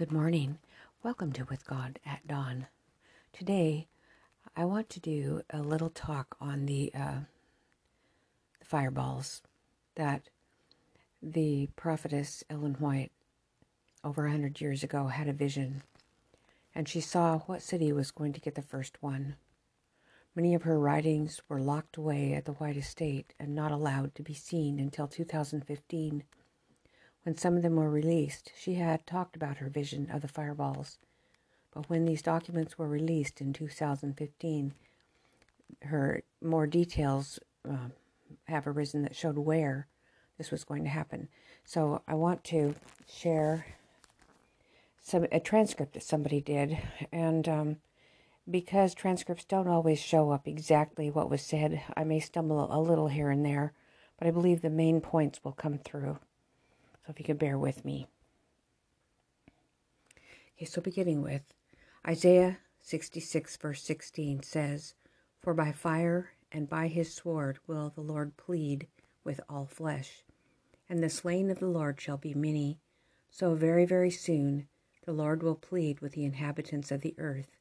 Good morning. Welcome to With God at Dawn. Today, I want to do a little talk on the, uh, the fireballs that the prophetess Ellen White over a hundred years ago had a vision, and she saw what city was going to get the first one. Many of her writings were locked away at the White Estate and not allowed to be seen until 2015 when some of them were released, she had talked about her vision of the fireballs. But when these documents were released in 2015, her more details uh, have arisen that showed where this was going to happen. So I want to share some a transcript that somebody did, and um, because transcripts don't always show up exactly what was said, I may stumble a little here and there, but I believe the main points will come through. So if you could bear with me. Okay, so beginning with Isaiah 66, verse 16 says, For by fire and by his sword will the Lord plead with all flesh, and the slain of the Lord shall be many. So very, very soon the Lord will plead with the inhabitants of the earth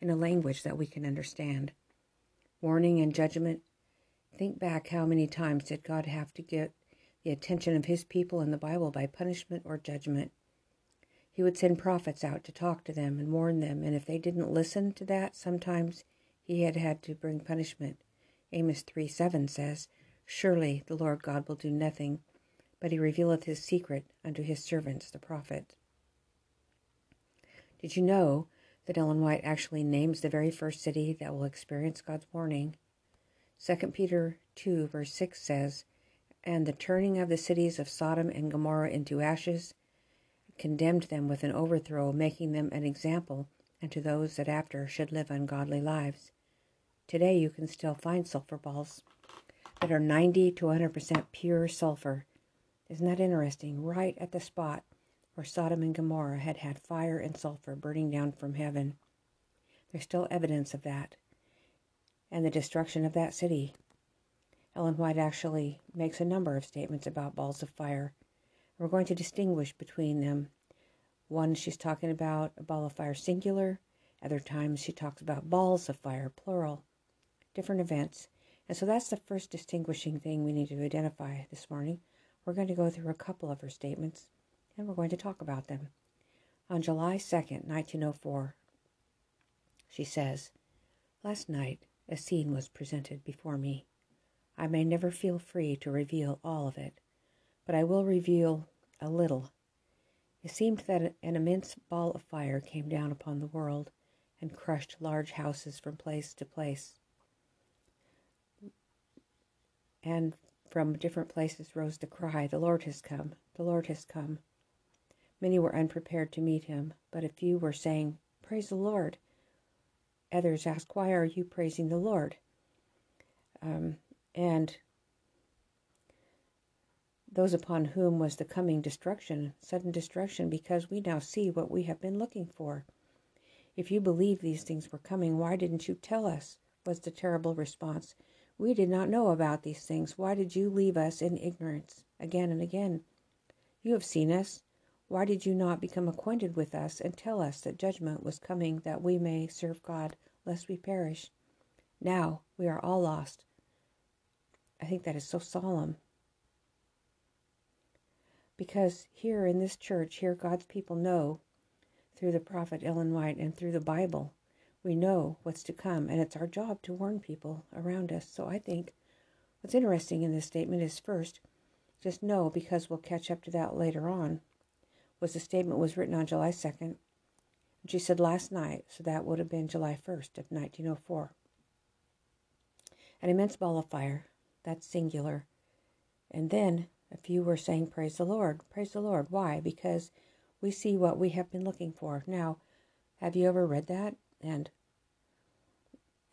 in a language that we can understand. Warning and judgment. Think back how many times did God have to get the attention of his people in the Bible by punishment or judgment. He would send prophets out to talk to them and warn them, and if they didn't listen to that, sometimes he had had to bring punishment. Amos 3 7 says, Surely the Lord God will do nothing, but he revealeth his secret unto his servants, the prophet. Did you know that Ellen White actually names the very first city that will experience God's warning? 2 Peter 2, verse 6 says, and the turning of the cities of Sodom and Gomorrah into ashes, condemned them with an overthrow, making them an example unto those that after should live ungodly lives. Today you can still find sulfur balls that are 90 to 100% pure sulfur. Isn't that interesting? Right at the spot where Sodom and Gomorrah had had fire and sulfur burning down from heaven. There's still evidence of that. And the destruction of that city Ellen White actually makes a number of statements about balls of fire. We're going to distinguish between them. One, she's talking about a ball of fire singular. Other times, she talks about balls of fire plural. Different events. And so that's the first distinguishing thing we need to identify this morning. We're going to go through a couple of her statements and we're going to talk about them. On July 2nd, 1904, she says, Last night a scene was presented before me. I may never feel free to reveal all of it, but I will reveal a little. It seemed that an immense ball of fire came down upon the world and crushed large houses from place to place. And from different places rose the cry, The Lord has come, the Lord has come. Many were unprepared to meet him, but a few were saying, Praise the Lord. Others asked, Why are you praising the Lord? Um, and those upon whom was the coming destruction, sudden destruction, because we now see what we have been looking for. If you believe these things were coming, why didn't you tell us? was the terrible response. We did not know about these things. Why did you leave us in ignorance again and again? You have seen us. Why did you not become acquainted with us and tell us that judgment was coming that we may serve God, lest we perish? Now we are all lost. I think that is so solemn. Because here in this church, here God's people know through the prophet Ellen White and through the Bible, we know what's to come, and it's our job to warn people around us. So I think what's interesting in this statement is first, just know because we'll catch up to that later on, was the statement was written on July 2nd. And she said last night, so that would have been July 1st of 1904. An immense ball of fire that's singular. And then a few were saying, Praise the Lord, praise the Lord. Why? Because we see what we have been looking for. Now, have you ever read that? And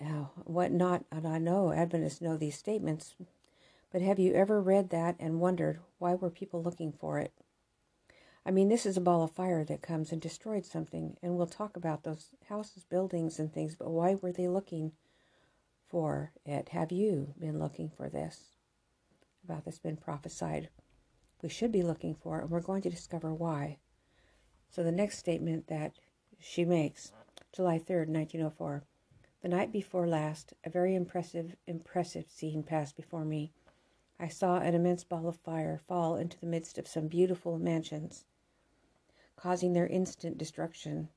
uh, what not, and I know Adventists know these statements, but have you ever read that and wondered why were people looking for it? I mean, this is a ball of fire that comes and destroyed something, and we'll talk about those houses, buildings, and things, but why were they looking for it. Have you been looking for this? About this been prophesied. We should be looking for it, and we're going to discover why. So the next statement that she makes, July 3rd, 1904. The night before last, a very impressive, impressive scene passed before me. I saw an immense ball of fire fall into the midst of some beautiful mansions, causing their instant destruction.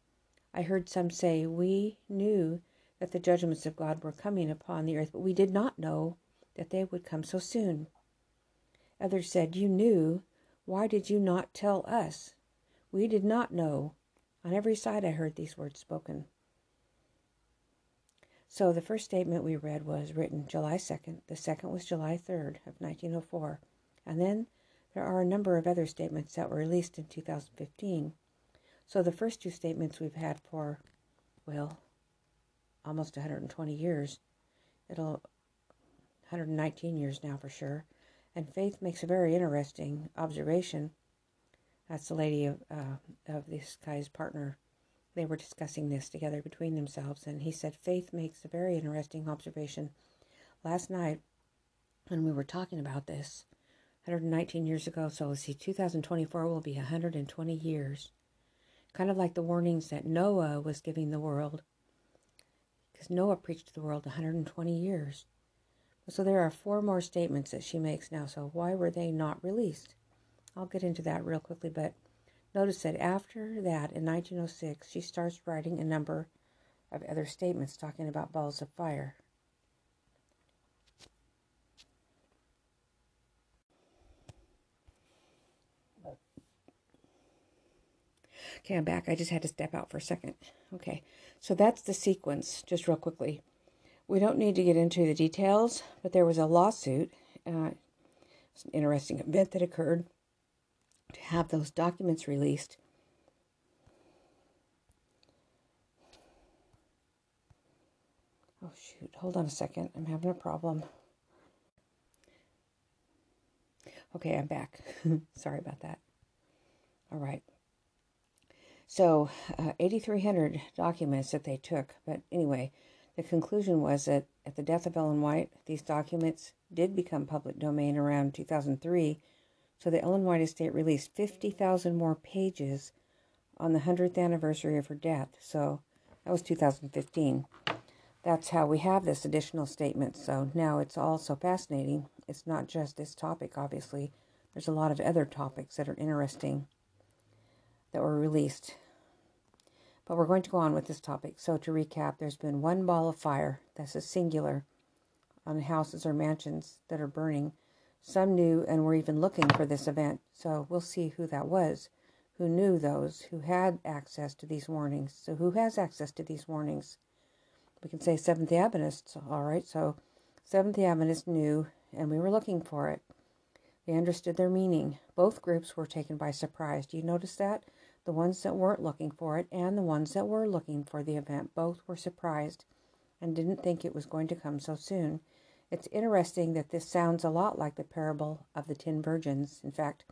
I heard some say, We knew that the judgments of God were coming upon the earth, but we did not know that they would come so soon. Others said, You knew. Why did you not tell us? We did not know. On every side I heard these words spoken. So the first statement we read was written July 2nd, the second was July 3rd of 1904, and then there are a number of other statements that were released in 2015. So the first two statements we've had for, well, almost 120 years. It'll 119 years now for sure. And Faith makes a very interesting observation. That's the lady of uh, of this guy's partner they were discussing this together between themselves, and he said, Faith makes a very interesting observation. Last night, when we were talking about this, 119 years ago, so let's see, 2024 will be 120 years. Kind of like the warnings that Noah was giving the world, because Noah preached to the world 120 years. So there are four more statements that she makes now. So why were they not released? I'll get into that real quickly, but Notice that after that, in 1906, she starts writing a number of other statements talking about balls of fire. Okay, I'm back. I just had to step out for a second. Okay, so that's the sequence, just real quickly. We don't need to get into the details, but there was a lawsuit. Uh, an interesting event that occurred to have those documents released. Oh, shoot. Hold on a second. I'm having a problem. Okay, I'm back. Sorry about that. All right. So, uh, 8,300 documents that they took. But anyway, the conclusion was that at the death of Ellen White, these documents did become public domain around 2003 so the Ellen White estate released 50,000 more pages on the 100th anniversary of her death. So that was 2015. That's how we have this additional statement. So now it's all so fascinating. It's not just this topic, obviously. There's a lot of other topics that are interesting that were released. But we're going to go on with this topic. So to recap, there's been one ball of fire, that's a singular, on houses or mansions that are burning some knew and were even looking for this event, so we'll see who that was, who knew those, who had access to these warnings. So, who has access to these warnings? We can say Seventh Adventists, all right. So, Seventh Adventists knew, and we were looking for it. They understood their meaning. Both groups were taken by surprise. Do you notice that? The ones that weren't looking for it and the ones that were looking for the event both were surprised and didn't think it was going to come so soon. It's interesting that this sounds a lot like the parable of the ten virgins. In fact,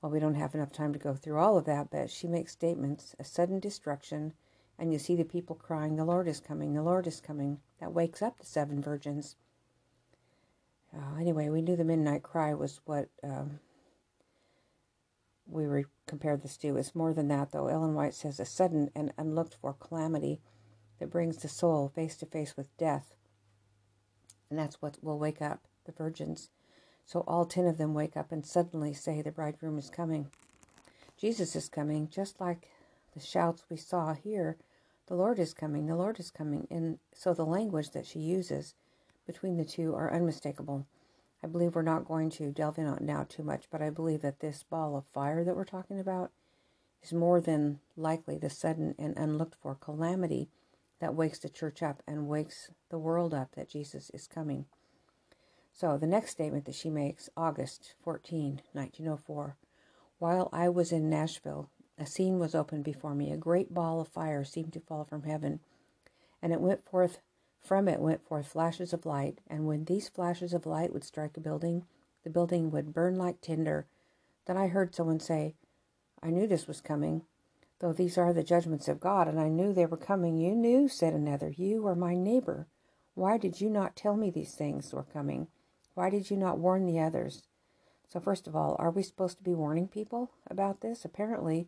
well, we don't have enough time to go through all of that, but she makes statements a sudden destruction, and you see the people crying, The Lord is coming, the Lord is coming. That wakes up the seven virgins. Uh, anyway, we knew the midnight cry was what um, we re- compared this to. It's more than that, though. Ellen White says a sudden and unlooked for calamity that brings the soul face to face with death and that's what will wake up the virgins. So all ten of them wake up and suddenly say, The bridegroom is coming. Jesus is coming, just like the shouts we saw here. The Lord is coming, the Lord is coming. And so the language that she uses between the two are unmistakable. I believe we're not going to delve in on now too much, but I believe that this ball of fire that we're talking about is more than likely the sudden and unlooked for calamity that wakes the church up and wakes the world up that Jesus is coming. So the next statement that she makes, August 14, 1904, while I was in Nashville, a scene was opened before me. A great ball of fire seemed to fall from heaven, and it went forth from it went forth flashes of light, and when these flashes of light would strike a building, the building would burn like tinder. Then I heard someone say, I knew this was coming. Though these are the judgments of God, and I knew they were coming. You knew, said another. You are my neighbor. Why did you not tell me these things were coming? Why did you not warn the others? So, first of all, are we supposed to be warning people about this? Apparently,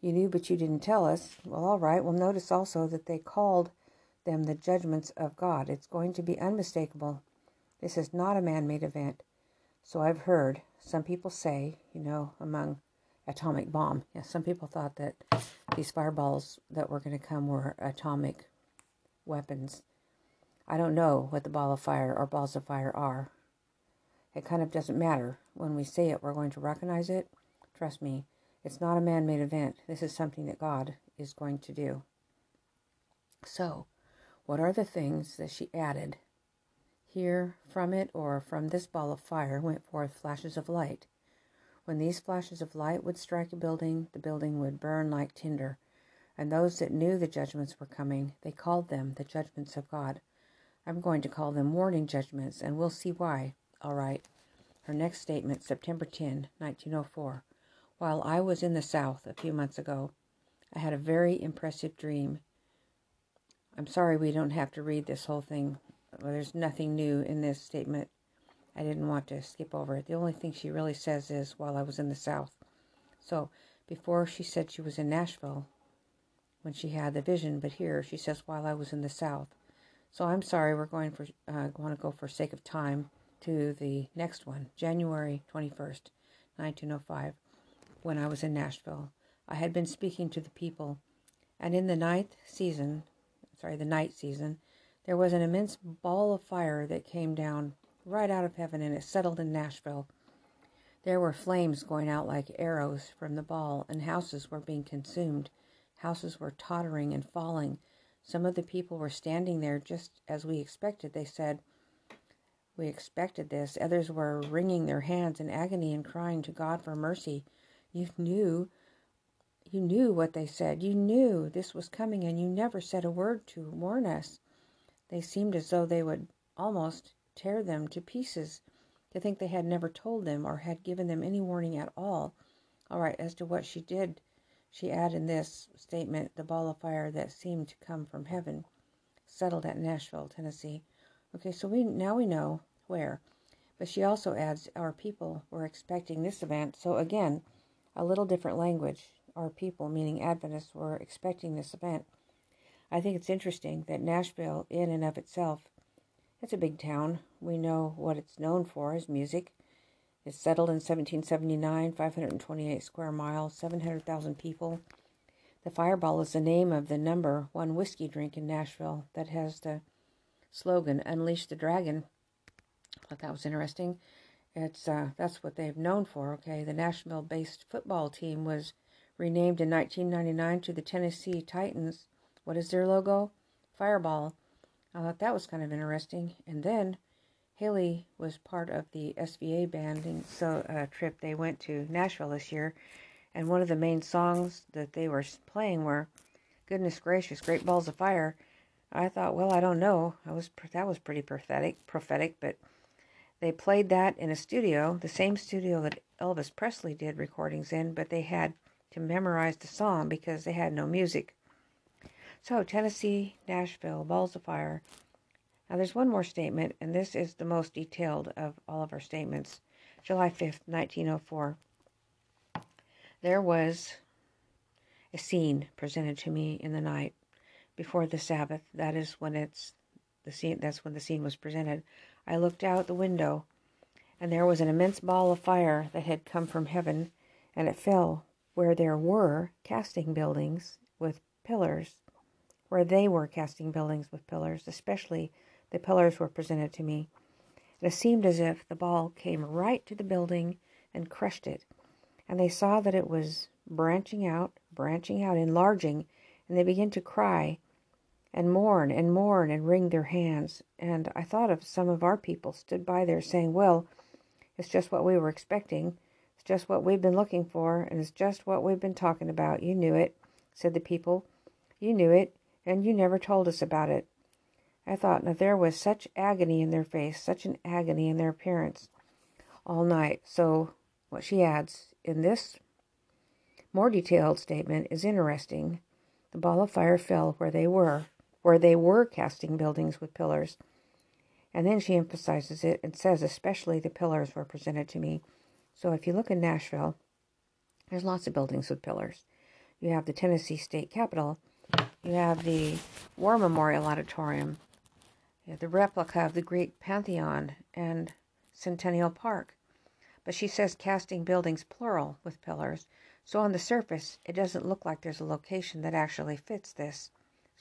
You knew, but you didn't tell us. Well, all right. Well, notice also that they called them the judgments of God. It's going to be unmistakable. This is not a man made event. So I've heard some people say, you know, among atomic bomb. Yeah, some people thought that these fireballs that were going to come were atomic weapons. I don't know what the ball of fire or balls of fire are. It kind of doesn't matter. When we say it, we're going to recognize it. Trust me, it's not a man made event. This is something that God is going to do. So, what are the things that she added? Here, from it, or from this ball of fire, went forth flashes of light. When these flashes of light would strike a building, the building would burn like tinder. And those that knew the judgments were coming, they called them the judgments of God. I'm going to call them warning judgments, and we'll see why. All right. Her next statement, September 10, 1904. While I was in the South a few months ago, I had a very impressive dream. I'm sorry we don't have to read this whole thing. Well, there's nothing new in this statement. I didn't want to skip over it. The only thing she really says is while I was in the South. So before she said she was in Nashville when she had the vision, but here she says while I was in the South. So I'm sorry. We're going for uh, want to go for sake of time to the next one, January 21st, 1905 when I was in Nashville. I had been speaking to the people, and in the ninth season, sorry, the night season, there was an immense ball of fire that came down right out of heaven and it settled in Nashville. There were flames going out like arrows from the ball, and houses were being consumed. Houses were tottering and falling. Some of the people were standing there just as we expected. They said, We expected this. Others were wringing their hands in agony and crying to God for mercy. You knew, you knew what they said. You knew this was coming, and you never said a word to warn us. They seemed as though they would almost tear them to pieces. To think they had never told them or had given them any warning at all. All right, as to what she did, she added in this statement the ball of fire that seemed to come from heaven settled at Nashville, Tennessee. Okay, so we now we know where. But she also adds our people were expecting this event. So again, a little different language. Our people, meaning Adventists, were expecting this event. I think it's interesting that Nashville, in and of itself, it's a big town. We know what it's known for is music. It's settled in 1779, 528 square miles, 700,000 people. The Fireball is the name of the number one whiskey drink in Nashville that has the slogan "Unleash the Dragon." I thought that was interesting. It's uh, that's what they've known for. Okay, the Nashville-based football team was renamed in 1999 to the Tennessee Titans. What is their logo? Fireball. I thought that was kind of interesting. And then Haley was part of the SVA banding so uh, trip they went to Nashville this year, and one of the main songs that they were playing were "Goodness Gracious, Great Balls of Fire." I thought, well, I don't know. I was that was pretty prophetic, prophetic, but they played that in a studio, the same studio that Elvis Presley did recordings in, but they had to memorize the song because they had no music. So, Tennessee, Nashville, Balls of Fire. Now, there's one more statement, and this is the most detailed of all of our statements. July 5th, 1904. There was a scene presented to me in the night before the Sabbath. That is when it's the scene. That's when the scene was presented. I looked out the window, and there was an immense ball of fire that had come from heaven, and it fell where there were casting buildings with pillars, where they were casting buildings with pillars, especially the pillars were presented to me. And it seemed as if the ball came right to the building and crushed it. And they saw that it was branching out, branching out, enlarging, and they began to cry and mourn and mourn and wring their hands. And I thought of some of our people stood by there saying, Well, it's just what we were expecting. Just what we've been looking for, and it's just what we've been talking about. You knew it, said the people. You knew it, and you never told us about it. I thought that there was such agony in their face, such an agony in their appearance all night. So, what she adds in this more detailed statement is interesting. The ball of fire fell where they were, where they were casting buildings with pillars. And then she emphasizes it and says, especially the pillars were presented to me. So if you look in Nashville, there's lots of buildings with pillars. You have the Tennessee State Capitol. You have the War Memorial Auditorium. You have the replica of the Greek Pantheon and Centennial Park. But she says casting buildings plural with pillars. So on the surface, it doesn't look like there's a location that actually fits this.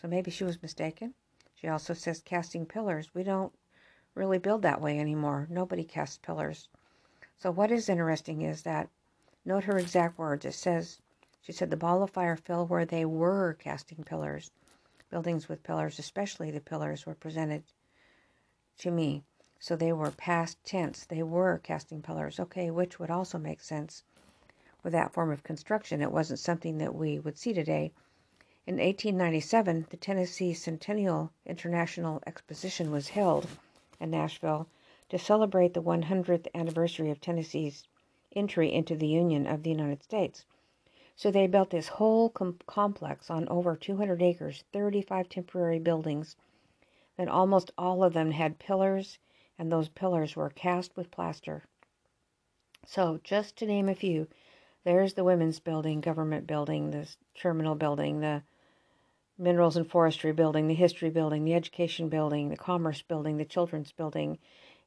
So maybe she was mistaken. She also says casting pillars. We don't really build that way anymore. Nobody casts pillars. So what is interesting is that, note her exact words. It says, she said, the ball of fire fell where they were casting pillars. Buildings with pillars, especially the pillars, were presented to me. So they were past tense. They were casting pillars. Okay, which would also make sense with that form of construction. It wasn't something that we would see today. In 1897, the Tennessee Centennial International Exposition was held in Nashville to celebrate the 100th anniversary of Tennessee's entry into the Union of the United States. So they built this whole com- complex on over 200 acres, 35 temporary buildings. Then almost all of them had pillars, and those pillars were cast with plaster. So, just to name a few, there's the women's building, government building, the terminal building, the minerals and forestry building, the history building, the education building, the commerce building, the children's building,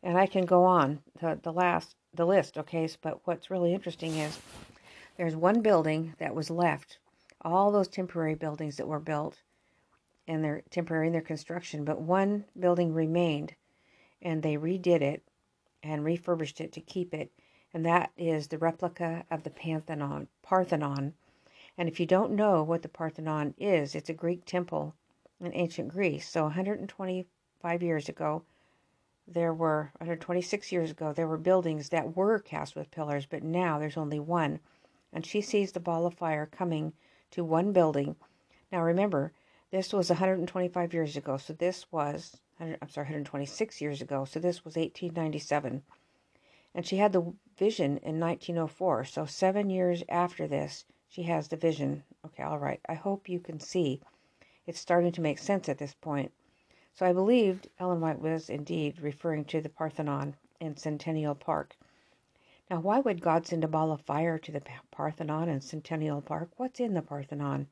and I can go on the, the last the list. Okay, but what's really interesting is there's one building that was left. All those temporary buildings that were built, and they're temporary in their construction, but one building remained, and they redid it and refurbished it to keep it, and that is the replica of the Parthenon. Parthenon and if you don't know what the Parthenon is, it's a Greek temple in ancient Greece. So 125 years ago, there were 126 years ago, there were buildings that were cast with pillars, but now there's only one. And she sees the ball of fire coming to one building. Now remember, this was 125 years ago, so this was I'm sorry, 126 years ago. So this was 1897. And she had the vision in 1904. So 7 years after this, she has the vision. Okay, all right. I hope you can see. It's starting to make sense at this point. So I believed Ellen White was indeed referring to the Parthenon in Centennial Park. Now, why would God send a ball of fire to the Parthenon and Centennial Park? What's in the Parthenon?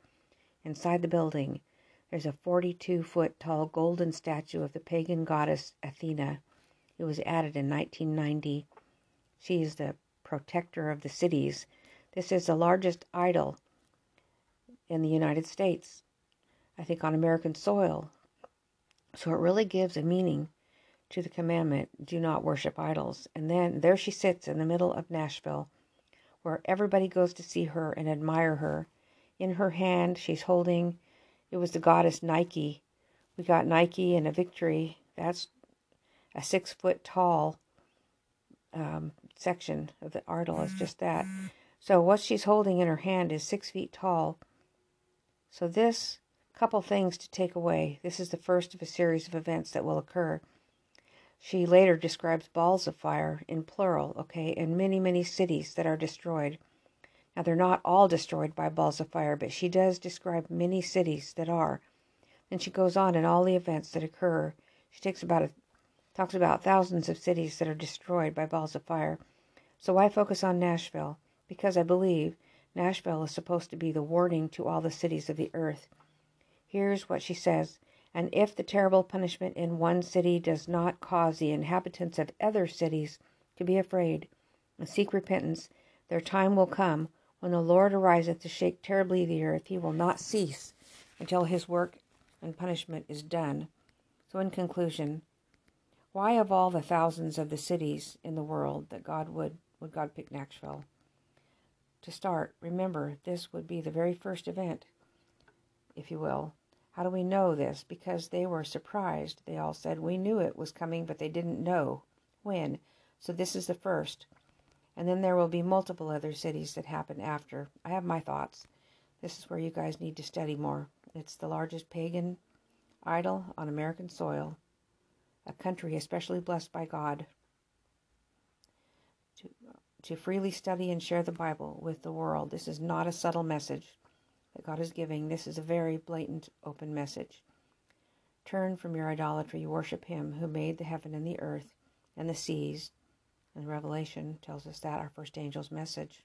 Inside the building, there's a 42 foot tall golden statue of the pagan goddess Athena. It was added in 1990. She is the protector of the cities this is the largest idol in the United States, I think, on American soil. So it really gives a meaning to the commandment do not worship idols. And then there she sits in the middle of Nashville, where everybody goes to see her and admire her. In her hand, she's holding, it was the goddess Nike. We got Nike and a victory. That's a six foot tall um, section of the idol, is just that. So what she's holding in her hand is six feet tall. So this couple things to take away. This is the first of a series of events that will occur. She later describes balls of fire in plural, okay, in many, many cities that are destroyed. Now, they're not all destroyed by balls of fire, but she does describe many cities that are. Then she goes on in all the events that occur. She takes about a, talks about thousands of cities that are destroyed by balls of fire. So why focus on Nashville? because I believe Nashville is supposed to be the warning to all the cities of the earth. Here's what she says And if the terrible punishment in one city does not cause the inhabitants of other cities to be afraid and seek repentance, their time will come when the Lord ariseth to shake terribly the earth. He will not cease until his work and punishment is done. So, in conclusion, why of all the thousands of the cities in the world that God would would God pick Nashville? to start, remember this would be the very first event, if you will. How do we know this? Because they were surprised. They all said, We knew it was coming, but they didn't know when. So this is the first. And then there will be multiple other cities that happen after. I have my thoughts. This is where you guys need to study more. It's the largest pagan idol on American soil, a country especially blessed by God to to freely study and share the Bible with the world. This is not a subtle message that God is giving. This is a very blatant, open message. Turn from your idolatry, worship Him who made the heaven and the earth and the seas. And Revelation tells us that, our first angel's message.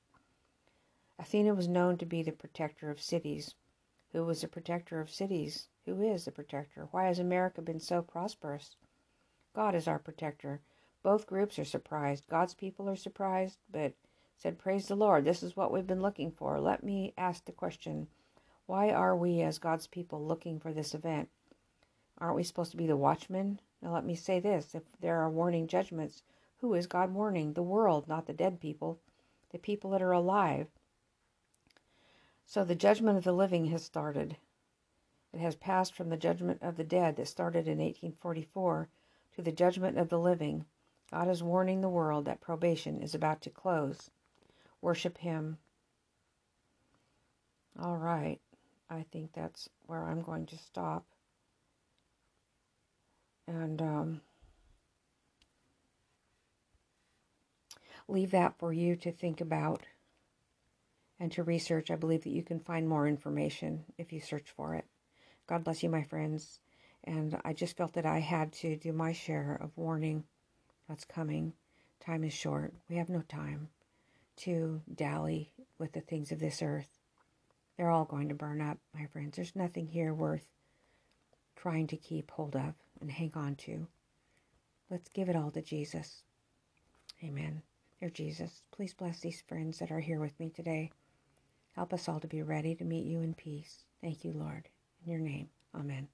Athena was known to be the protector of cities. Who was the protector of cities? Who is the protector? Why has America been so prosperous? God is our protector. Both groups are surprised. God's people are surprised, but said, Praise the Lord, this is what we've been looking for. Let me ask the question why are we, as God's people, looking for this event? Aren't we supposed to be the watchmen? Now, let me say this if there are warning judgments, who is God warning? The world, not the dead people, the people that are alive. So the judgment of the living has started. It has passed from the judgment of the dead that started in 1844 to the judgment of the living. God is warning the world that probation is about to close. Worship Him. All right. I think that's where I'm going to stop. And um, leave that for you to think about and to research. I believe that you can find more information if you search for it. God bless you, my friends. And I just felt that I had to do my share of warning that's coming. Time is short. We have no time to dally with the things of this earth. They're all going to burn up, my friends. There's nothing here worth trying to keep hold of and hang on to. Let's give it all to Jesus. Amen. Dear Jesus, please bless these friends that are here with me today. Help us all to be ready to meet you in peace. Thank you, Lord. In your name, amen.